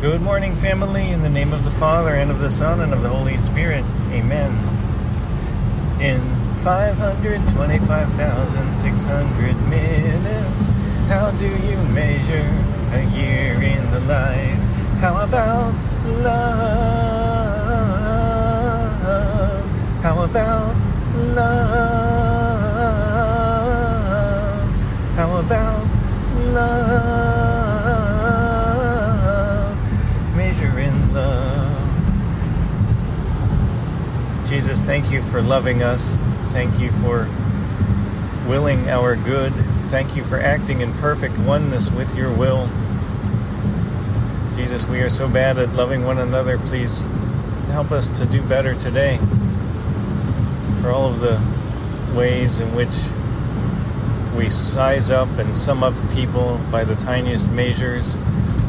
Good morning, family, in the name of the Father, and of the Son, and of the Holy Spirit. Amen. In 525,600 minutes, how do you measure a year in the life? How about love? How about love? How about love? Jesus, thank you for loving us. Thank you for willing our good. Thank you for acting in perfect oneness with your will. Jesus, we are so bad at loving one another. Please help us to do better today. For all of the ways in which we size up and sum up people by the tiniest measures,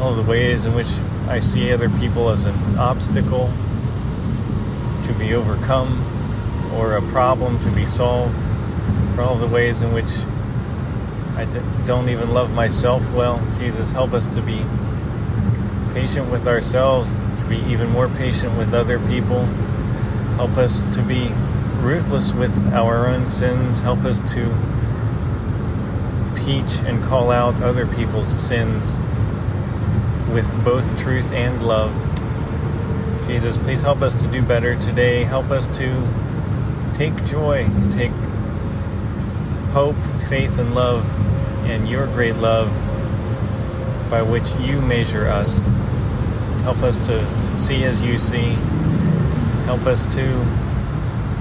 all of the ways in which I see other people as an obstacle to be overcome or a problem to be solved, for all the ways in which I don't even love myself well. Jesus, help us to be patient with ourselves, to be even more patient with other people. Help us to be ruthless with our own sins. Help us to teach and call out other people's sins with both truth and love. Jesus, please help us to do better today. Help us to take joy, take hope, faith, and love, and your great love by which you measure us. Help us to see as you see. Help us to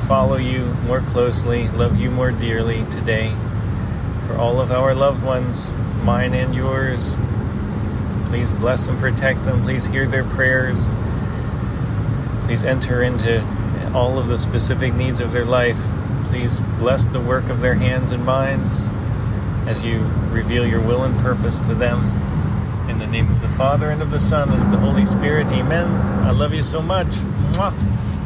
follow you more closely, love you more dearly today. For all of our loved ones, mine and yours, please bless and protect them. Please hear their prayers. Please enter into all of the specific needs of their life. Please bless the work of their hands and minds as you reveal your will and purpose to them. In the name of the Father, and of the Son, and of the Holy Spirit, amen. I love you so much. Mwah.